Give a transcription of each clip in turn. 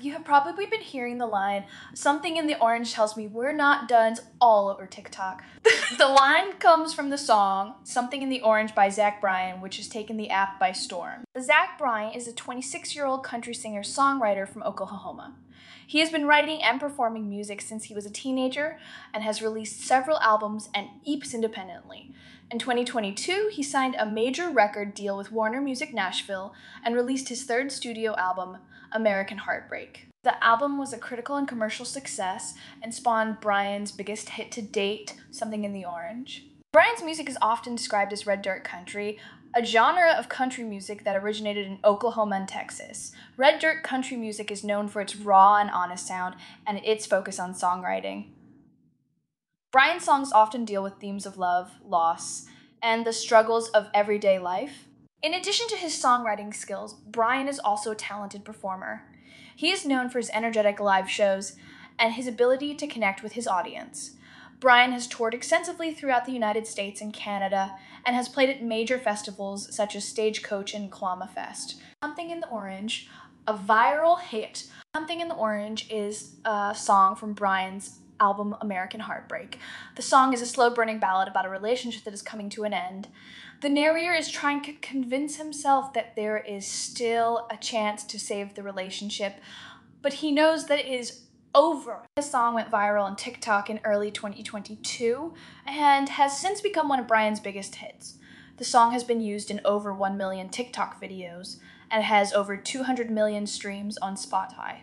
You have probably been hearing the line, something in the orange tells me we're not done all over TikTok. the line comes from the song Something in the Orange by Zach Bryan, which has taken the app by storm. Zach Bryan is a 26 year old country singer songwriter from Oklahoma. He has been writing and performing music since he was a teenager and has released several albums and EPs independently. In 2022, he signed a major record deal with Warner Music Nashville and released his third studio album, American Heartbreak. The album was a critical and commercial success and spawned Bryan's biggest hit to date, Something in the Orange. Bryan's music is often described as red dirt country, a genre of country music that originated in Oklahoma and Texas. Red dirt country music is known for its raw and honest sound and its focus on songwriting. Bryan's songs often deal with themes of love, loss, and the struggles of everyday life. In addition to his songwriting skills, Bryan is also a talented performer. He is known for his energetic live shows and his ability to connect with his audience. Bryan has toured extensively throughout the United States and Canada and has played at major festivals such as Stagecoach and Kiawah Fest. Something in the Orange, a viral hit. Something in the Orange is a song from Bryan's album American Heartbreak. The song is a slow burning ballad about a relationship that is coming to an end. The narrator is trying to convince himself that there is still a chance to save the relationship, but he knows that it is over. The song went viral on TikTok in early 2022 and has since become one of Bryan's biggest hits. The song has been used in over 1 million TikTok videos and has over 200 million streams on Spotify.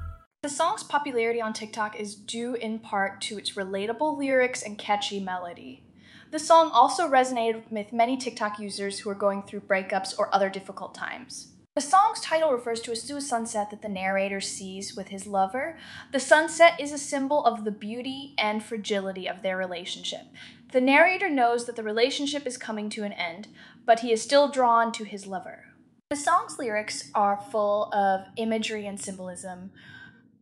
The song's popularity on TikTok is due in part to its relatable lyrics and catchy melody. The song also resonated with many TikTok users who are going through breakups or other difficult times. The song's title refers to a sunset that the narrator sees with his lover. The sunset is a symbol of the beauty and fragility of their relationship. The narrator knows that the relationship is coming to an end, but he is still drawn to his lover. The song's lyrics are full of imagery and symbolism.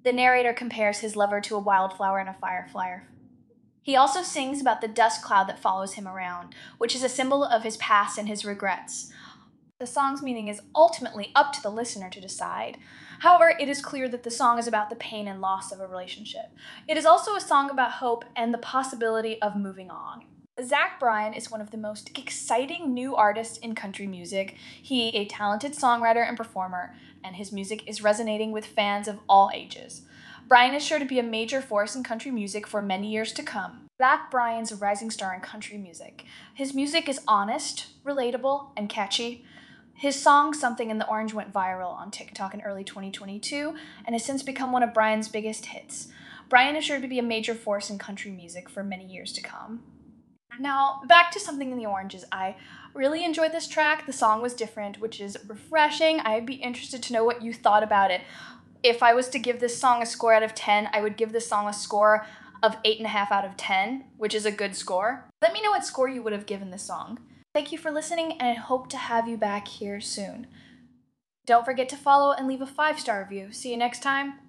The narrator compares his lover to a wildflower and a firefly. He also sings about the dust cloud that follows him around, which is a symbol of his past and his regrets. The song's meaning is ultimately up to the listener to decide. However, it is clear that the song is about the pain and loss of a relationship. It is also a song about hope and the possibility of moving on. Zach Bryan is one of the most exciting new artists in country music. He a talented songwriter and performer, and his music is resonating with fans of all ages. Bryan is sure to be a major force in country music for many years to come. Zach Bryan's a rising star in country music. His music is honest, relatable, and catchy. His song Something in the Orange went viral on TikTok in early 2022 and has since become one of Bryan's biggest hits. Bryan is sure to be a major force in country music for many years to come. Now, back to Something in the Oranges. I really enjoyed this track. The song was different, which is refreshing. I'd be interested to know what you thought about it. If I was to give this song a score out of 10, I would give this song a score of 8.5 out of 10, which is a good score. Let me know what score you would have given this song. Thank you for listening, and I hope to have you back here soon. Don't forget to follow and leave a five star review. See you next time.